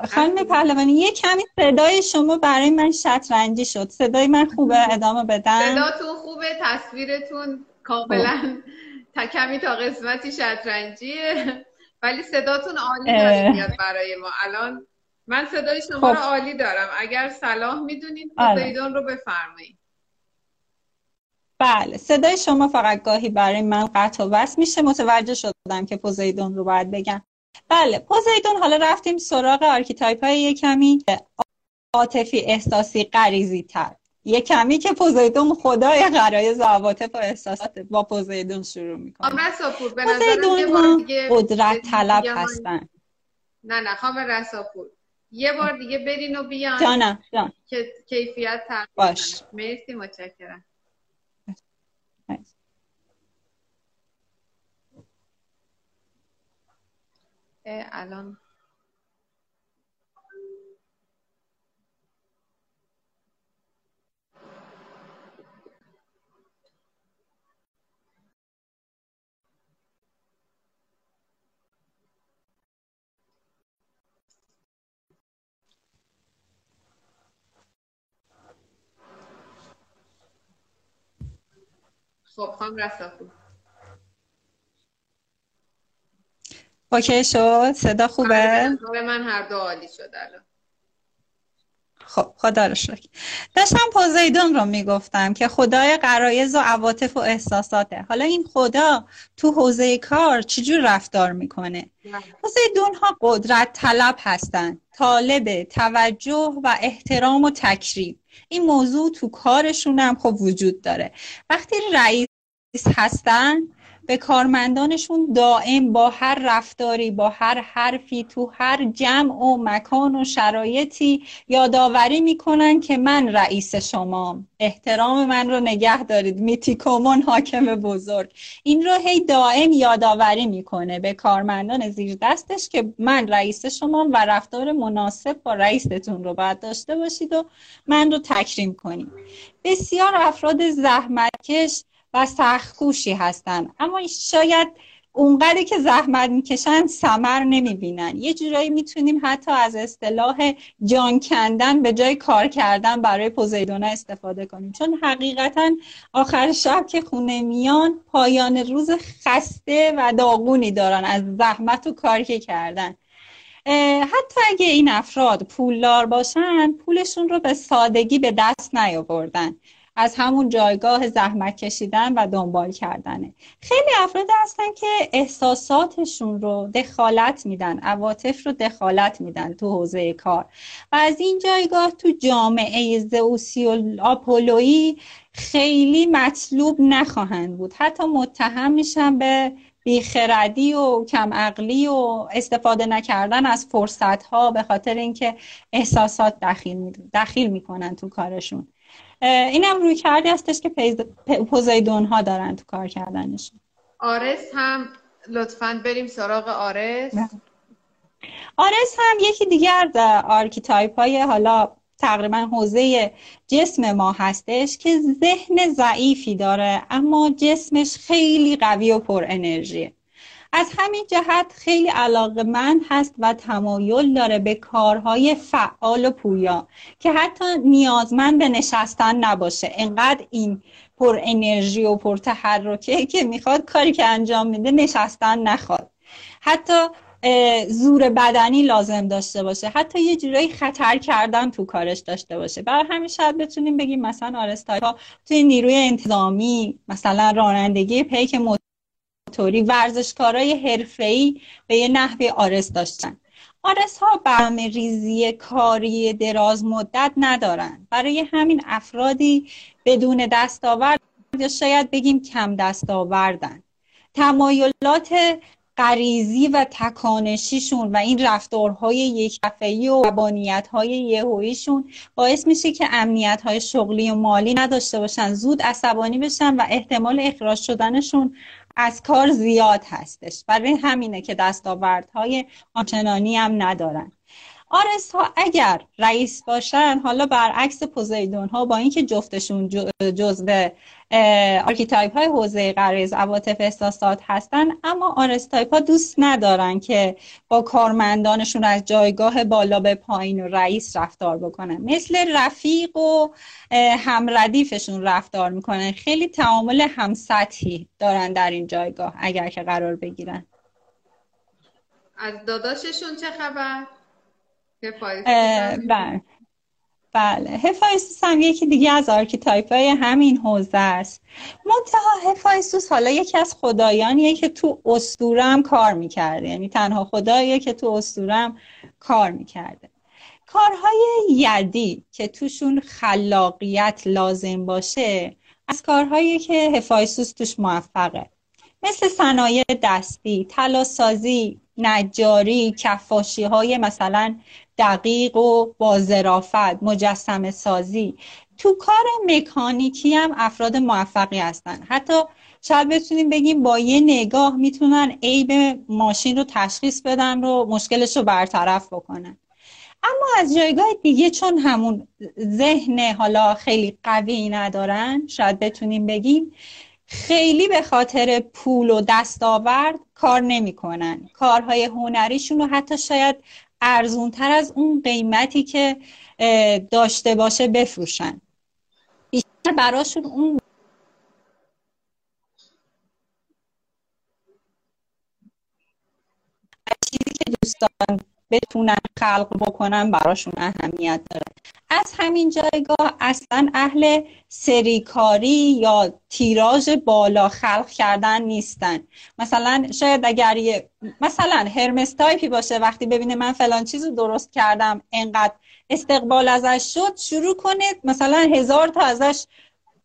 خانم پهلوانی یه کمی صدای شما برای من شطرنجی شد. صدای من خوبه؟ ادامه بدم. صداتون خوبه؟ تصویرتون کاملا تا کمی تا قسمتی شطرنجیه. ولی صداتون عالی داره میاد برای ما. الان من صدای شما رو خب. عالی دارم. اگر صلاح می‌دونید. پوزیدون رو بفرمایید. بله صدای شما فقط گاهی برای من قطع و وصل میشه. متوجه شدم که پوزیدون رو باید بگم. بله پوزیدون حالا رفتیم سراغ archetype های یه کمی عاطفی احساسی غریزی تر یه کمی که پوزیدون خدای غرایز عواطف و احساسات با پوزیدون شروع می‌کنه. پوزیدون دیگه قدرت طلب. هستن. نه نه خام رساپور. یه بار دیگه برین و بیان. جانم جان. که کیفیت تغییر باش. مرسی متشکرم. الان خب خام رساپور اوکی شد؟ صدا خوبه؟ بله، به نظر من هر دو عالی شد الان. خب خدا رو شکر. داشتم پوزیدون رو می‌گفتم که خدای غرایز و عواطف و احساساته. حالا این خدا تو حوزه کار چجور رفتار می‌کنه؟ پوزیدون ها قدرت طلب هستن طالب توجه و احترام و تکریم. این موضوع تو کارشون هم خب وجود داره. وقتی رئیس هستن. به کارمندانشون دائم با هر رفتاری با هر حرفی تو هر جمع و مکان و شرایطی یادآوری می‌کنن که من رئیس شمام احترام من رو نگه دارید. میتیکومون حاکم بزرگ. این رو هی دائم یادآوری می‌کنه به کارمندان زیر دستش که من رئیس شمام و رفتار مناسب با رئیستون رو باید داشته باشید و من رو تکریم کنید. بسیار افراد زحمتکش و سختکوشی هستن. اما شاید اونقدری که زحمت می‌کشن ثمر نمی‌بینن. یه جورایی می‌تونیم حتی از اصطلاح جان کندن به جای کار کردن برای پوزیدونا استفاده کنیم. چون حقیقتا آخر شب که خونه میان پایان روز خسته و داغونی دارن از زحمت و کاری که کردن. حتی اگه این افراد پولدار باشن پولشون رو به سادگی به دست نیاوردن. از همون جایگاه زحمت کشیدن و دنبال کردنه. خیلی افراد هستن که احساساتشون رو دخالت میدن عواطف رو دخالت میدن تو حوزه کار. و از این جایگاه تو جامعه زئوسی و آپولویی خیلی مطلوب نخواهند بود. حتی متهم میشن به بیخردی و کم عقلی و استفاده نکردن از فرصت ها به خاطر اینکه احساسات دخیل, دخیل می‌کنن تو کارشون. اینم رویکردی هستش که پوزیدون ها دارن تو کار کردنشون آرس هم لطفا بریم سراغ آرس. آرس هم یکی دیگر archetype های حالا تقریبا حوزه جسم ما هستش که ذهن ضعیفی داره اما جسمش خیلی قوی و پر انرژیه. از همین جهت خیلی علاقمند هست و تمایل داره به کارهای فعال و پویا که حتی نیازمند به نشستن نباشه. انقدر این پر انرژی و پر تحرکه که می‌خواد کاری که انجام میده نشستن نخواد. حتی زور بدنی لازم داشته باشه. حتی یه جورایی خطر کردن تو کارش داشته باشه. برای همین شاید بتونیم بگیم مثلا آرستای ها توی نیروی انتظامی مثلا رانندگی پیک موتوری ورزشکارای حرفه‌ای به یه نحوی آرس داشتن. آرس ها برنامه ریزی کاری دراز مدت ندارن. برای همین افرادی بدون دستاورد یا شاید بگیم کم دستاوردن. تمایلات غریزی و تکانشیشون و این رفتارهای یک و عصبانیت‌های یهوییشون باعث میشه که امنیت‌های شغلی و مالی نداشته باشن. زود عصبانی بشن و احتمال اخراج شدنشون از کار زیاد هستش. برای همینه که دستاوردهای آنچنانی هم ندارن. آرس ها اگر رئیس باشن حالا برعکس پوزیدون ها با اینکه جفتشون جزو archetype های حوزه غریزه عواطف احساسات هستن اما آرس تایپ ها دوست ندارن که با کارمندانشون از جایگاه بالا به پایین و رئیس رفتار بکنن. مثل رفیق و همردیفشون رفتار می‌کنن. خیلی تعامل همسطحی دارن در این جایگاه اگر که قرار بگیرن. از داداششون چه خبر؟ بله. بله هفایستوس هم یکی دیگه از archetype های همین حوزه است. منتها هفایستوس حالا یکی از خدایانیه که تو استورم کار می‌کرده. یعنی تنها خداییه که تو استورم کار می‌کرده. کارهای یدی که توشون خلاقیت لازم باشه از کارهایی که هفایستوس توش موفقه. مثل صنایع دستی، تلاسازی، نجاری، کفاشی های مثلا دقیق و با ظرافت مجسم سازی. تو کار مکانیکی هم افراد موفقی هستن. حتی شاید بتونیم بگیم با یه نگاه می‌تونن عیب ماشین رو تشخیص بدن رو مشکلش رو برطرف بکنن. اما از جایگاه دیگه چون همون ذهن حالا خیلی قوی ندارن شاید بتونیم بگیم خیلی به خاطر پول و دستاورد کار نمی‌کنن. کارهای هنریشون رو حتی شاید ارزونتر از اون قیمتی که داشته باشه بفروشن. بیشتر براشون اون چیزی که دوستان بتونن خلق بکنن براشون اهمیت داره. از همین جایگاه اصلا اهل سری‌کاری یا تیراژ بالا خلق کردن نیستن. مثلا شاید اگر یه مثلا هرمس تایپی باشه وقتی ببینه من فلان چیز رو درست کردم انقدر استقبال ازش شد شروع کنه مثلا هزار تا ازش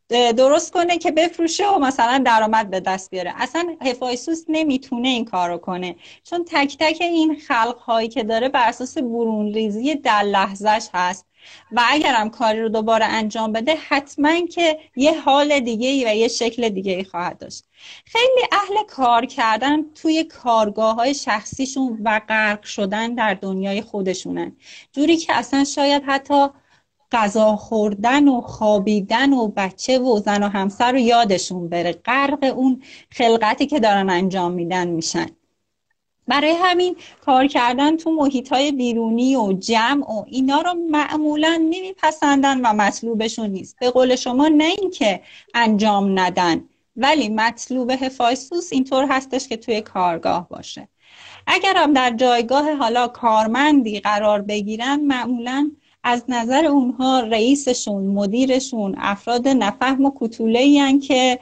درست کنه که بفروشه و مثلا درآمد به دست بیاره. اصلا هفایستوس نمی‌تونه این کارو کنه. چون تک تک این خلق هایی که داره بر اساس برون ریزی در لحظهش هست. و اگرم کاری رو دوباره انجام بده حتما که یه حال دیگه ای و یه شکل دیگه ای خواهد داشت. خیلی اهل کار کردن توی کارگاه های شخصیشون و غرق شدن در دنیای خودشونن. جوری که اصلا شاید حتی غذا خوردن و خوابیدن و بچه و زن و همسر رو یادشون بره. غرق اون خلقتی که دارن انجام میدن میشن. برای همین کار کردن تو محیط های بیرونی و جمع و اینا رو معمولا نمیپسندن و مطلوبشون نیست. به قول شما نه اینکه انجام ندن ولی مطلوب هفایسوس اینطور هستش که توی کارگاه باشه. اگرم در جایگاه حالا کارمندی قرار بگیرن معمولا از نظر اونها رئیسشون مدیرشون افراد نفهم و کتوله که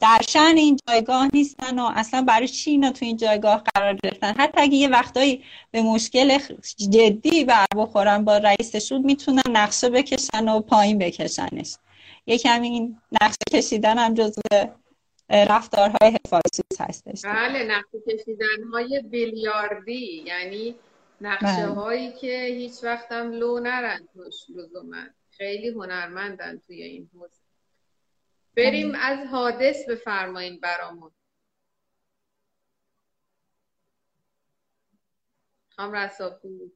در شن این جایگاه نیستن و اصلا برای چی اینا تو این جایگاه قرار گرفتن. حتی اگه یه وقتایی به مشکل جدی بر بخورن با رئیسشون می‌تونن نقشه بکشن و پایین بکشنش. یه کمی این نقشه کشیدن هم جزو رفتارهای حفاظت هستش. بله نقشه کشیدن های بیلیاردی یعنی نقشه بله. هایی که هیچ وقت هم لو نرن توش لزومن خیلی هنرمندن توی این حوزه. بریم بله. از حادث بفرمایین برامون. خام رساپور.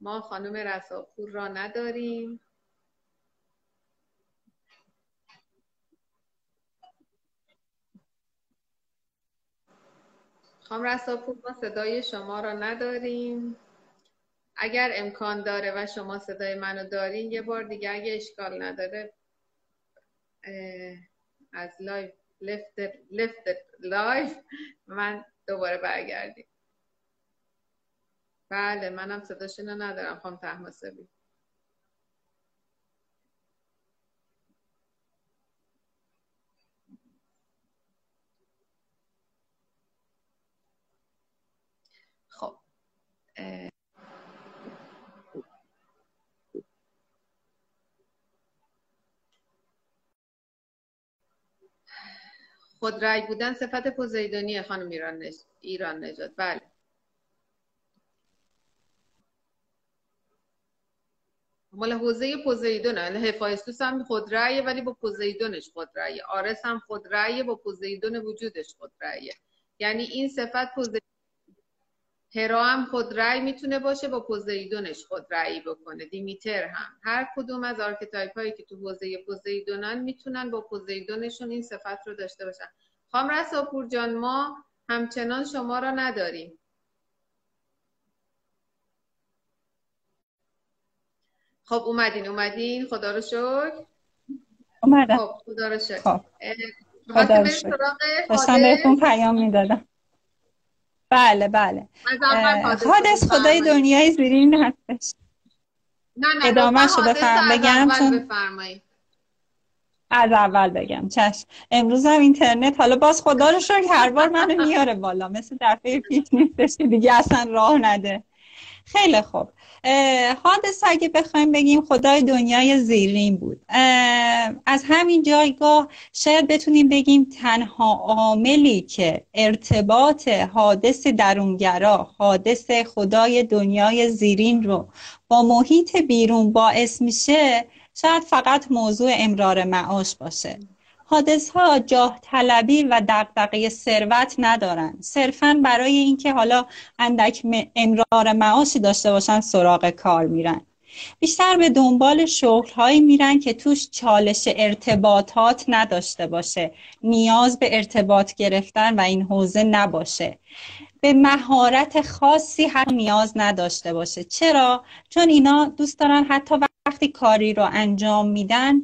ما خانم رساپور را نداریم. خام رساپور ما صدای شما را نداریم. اگر امکان داره و شما صدای منو دارین یه بار دیگه اگه اشکال نداره از live left left live من دوباره برگردیم. بله منم صداشون رو ندارم خانم طهماسبی خودرأی بودن صفت پوزیدونی خانم ایران, نج... ایران نجات. بله. مال حوزه پوزیدون هفایستوس هم خود ولی با پوزیدونش خود آرس هم خود با پوزیدون وجودش خود یعنی این صفت پوزیدون هرا هم خود رأی می‌تونه باشه با پوزیدونش خود رأی بکنه. دیمیتر هم. هر کدوم از archetype هایی که تو حوزه پوزیدونن می‌تونن با پوزیدونشون این صفت رو داشته باشن. خام رساپور جان ما همچنان شما را نداریم. خب اومدین اومدین. خدا رو شکر. اومدم. خب خدا رو شکر. خب. خدا خدا رو شکر. داشتم بهتون پیام می‌دادم. بله بله. حادث خدای دنیای زیرین هستش نه نه ادامه حادثه از بگم اول چون از اول بگم. چشم امروز هم اینترنت حالا باز خدا رو شکر هر بار منو میاره بالا. مثل دفعه پیش نیستش که دیگه اصلا راه نده. خیلی خوب. حادث اگه بخوایم بگیم خدای دنیای زیرین بود. از همین جایگاه شاید بتونیم بگیم تنها عاملی که ارتباط حادث درونگرا حادث خدای دنیای زیرین رو با محیط بیرون باعث میشه شاید فقط موضوع امرار معاش باشه. حادث ها جاه طلبی و دغدغه ثروت ندارن صرفا برای اینکه حالا اندک امرار معاشی داشته باشن سراغ کار میرن. بیشتر به دنبال شغل هایی میرن که توش چالش ارتباطات نداشته باشه. نیاز به ارتباط گرفتن و این حوزه نباشه. به مهارت خاصی هم نیاز نداشته باشه. چرا؟ چون اینا دوست دارن حتی وقتی کاری رو انجام میدن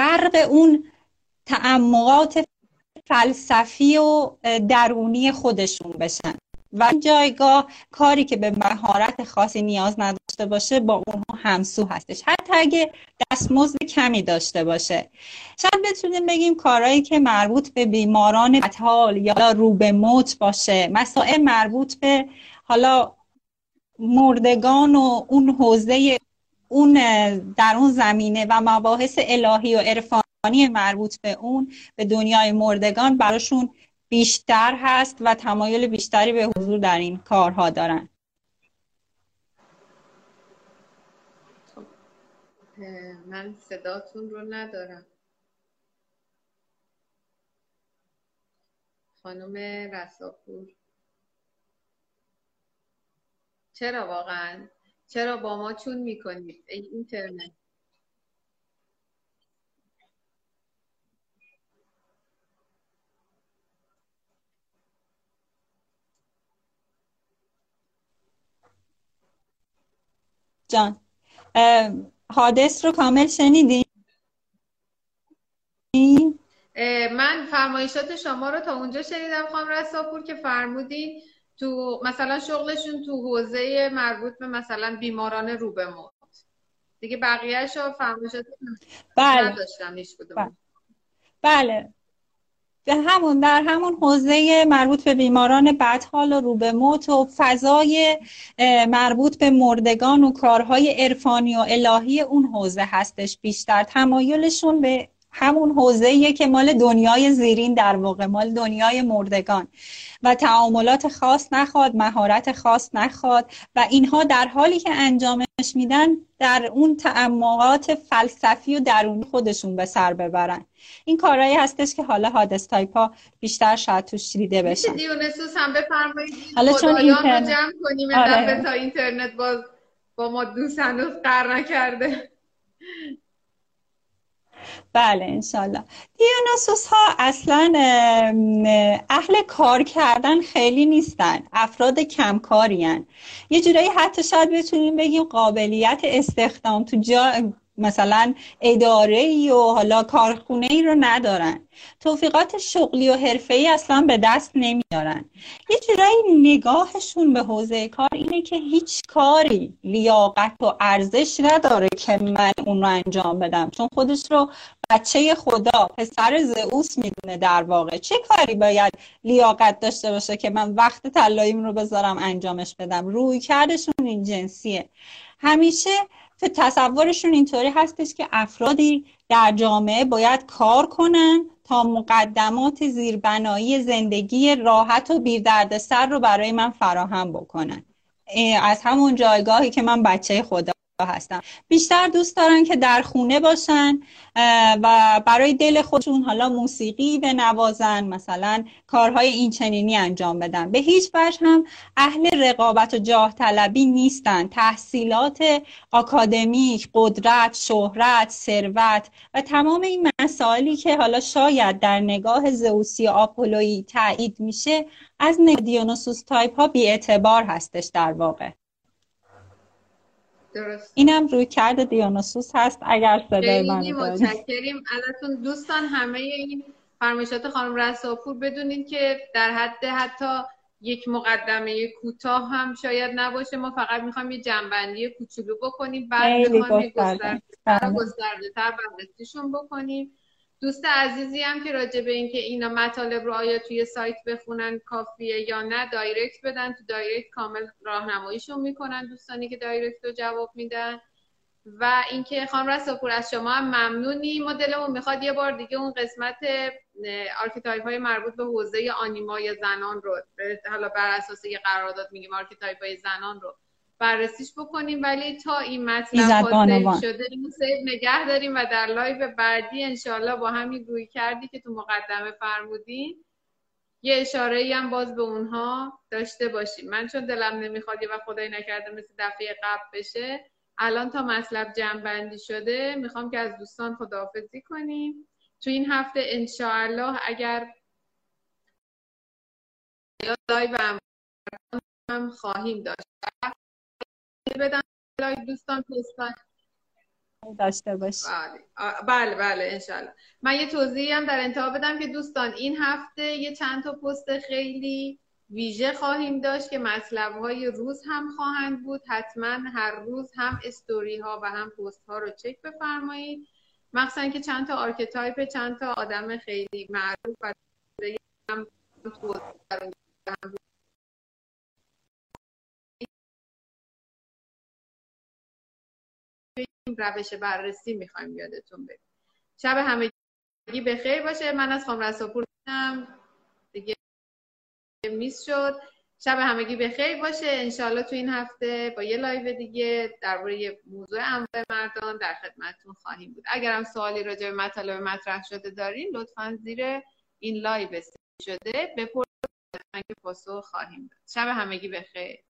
غرق اون تعمقات فلسفی و درونی خودشون بشن. و جایگاه کاری که به مهارت خاصی نیاز نداشته باشه با اونها همسو هستش. حتی اگه دستمزد کمی داشته باشه. شاید بتونیم بگیم کارهایی که مربوط به بیماران بطال یا رو به موت باشه. مسائل مربوط به حالا مردگان و اون حوزه اون در اون زمینه و مباحث الهی و عرفانی مربوط به اون به دنیای مردگان براشون بیشتر هست و تمایل بیشتری به حضور در این کارها دارن. من صداتون رو ندارم. خانم رساپور. چرا واقعا؟ چرا با ما چون می‌کنید؟ ای اینترنت. جان. حادث رو کامل شنیدی؟ اه، من فرمایشات شما رو تا اونجا شنیدم خانم رساپور که فرمودین تو مثلا شغلشون تو حوزه مربوط به مثلا بیماران رو به موت دیگه بقیهش رو فرمایشات بله. نداشتم هیچ بله. بله. به همون در همون حوزه مربوط به بیماران بدحال و رو به موت و فضای مربوط به مردگان و کارهای عرفانی و الهی اون حوزه هستش بیشتر. تمایلشون به همون حوزه‌ایه که مال دنیای زیرین در واقع مال دنیای مردگان. و تعاملات خاص نخواد مهارت خاص نخواد. و اینها در حالی که انجامش میدن در اون تعمقات فلسفی و درونی خودشون به سر ببرن. این کارهایی هستش که حالا حادث تایپا بیشتر شاید توش دیده بشن. دیونسوس هم بفرمایید. حالا چون اینترنت- جمع کنیم آره. تا اینترنت باز با ما دوست هنوز قر نکرده. بله انشالله دیونوسوس ها اصلا اهل کار کردن خیلی نیستن افراد کمکاری هن. یه جورایی حتی شاید بتونیم بگیم قابلیت استخدام تو جا مثلا اداره ای و حالا کارخونه ای رو ندارن. توفیقات شغلی و حرفه‌ای اصلا به دست نمیارن. یه جورایی نگاهشون به حوزه کار اینه که هیچ کاری لیاقت و ارزش نداره که من اون رو انجام بدم. چون خودش رو بچه خدا پسر زئوس می‌دونه در واقع. چه کاری باید لیاقت داشته باشه که من وقت طلاییم رو بذارم انجامش بدم؟ روی کردشون این جنسیه. همیشه تصورشون اینطوری هستش که افرادی در جامعه باید کار کنن تا مقدمات زیربنایی زندگی راحت و بی دردسر رو برای من فراهم بکنن. از همون جایگاهی که من بچه خدا هستن بیشتر دوست دارن که در خونه باشن و برای دل خودشون حالا موسیقی بنوازن مثلا کارهای این چنینی انجام بدن. به هیچ وجه هم اهل رقابت و جاه طلبی نیستن. تحصیلات آکادمیک قدرت شهرت ثروت و تمام این مسائلی که حالا شاید در نگاه زئوسی آپولویی تایید میشه از دیونوسوس تایپ ها بی اعتبار هستش در واقع. درست. اینم رویکرد دیونوسوس هست اگر صدای من خیلی متشکریم. الان دوستان همه این فرمایشات خانم رساپور بدونید که در حد حتی یک مقدمه کوتاه هم شاید نباشه. ما فقط می‌خوایم یه جمع‌بندی کوچولو بکنیم. بعد می‌خوایم گسترده تر بررسیشون بکنیم. دوست عزیزی هم که راجع به اینکه اینا مطالب رو آیا توی سایت بخونن کافیه یا نه direct بدن تو direct کامل راهنماییشون می‌کنن دوستانی که direct رو جواب میدن. و اینکه خانم رساپور از شما هم ممنونیم. ما دلمون می‌خواد یه بار دیگه اون قسمت archetype های مربوط به حوزه آنیما یا زنان رو حالا بر اساس یه قرارداد میگیم archetype های زنان رو بررسیش بکنیم ولی تا این مطلب شده اینو save نگه داریم و در live بعدی انشالله با همین رویکردی که تو مقدمه فرمودین یه اشاره ای هم باز به اونها داشته باشیم. من چون دلم نمی‌خواد و خدای نکرده مثل دفعه قبل بشه الان تا مطلب جمع شده می‌خوام که از دوستان خداحافظی کنیم. تو این هفته انشاءالله اگر live هم خواهیم داشت. بدم دوستان پستان. داشته باش بله. بله بله انشالله من یه توضیحی هم در انتها بدم که دوستان این هفته یه چند تا پست خیلی ویژه خواهیم داشت که مطلب های روز هم خواهند بود. حتما هر روز هم استوری ها و هم پست ها رو چک بفرمایید. مخصوصا که چند تا archetype چند تا آدم خیلی معروف و هم روش بررسی می‌خوایم یادتون بدیم شب همگی بخیر باشه. من از خانم رساپور دیگه miss شد. شب همگی بخیر باشه. انشالله تو این هفته با یه live دیگه درباره موضوع اموال مردان در خدمتتون خواهیم بود. اگر هم سوالی راجع به مطالب مطرح شده دارین لطفا زیر این لایو شده. بپرسید. که پاسخ خواهیم داد. شب همگی بخیر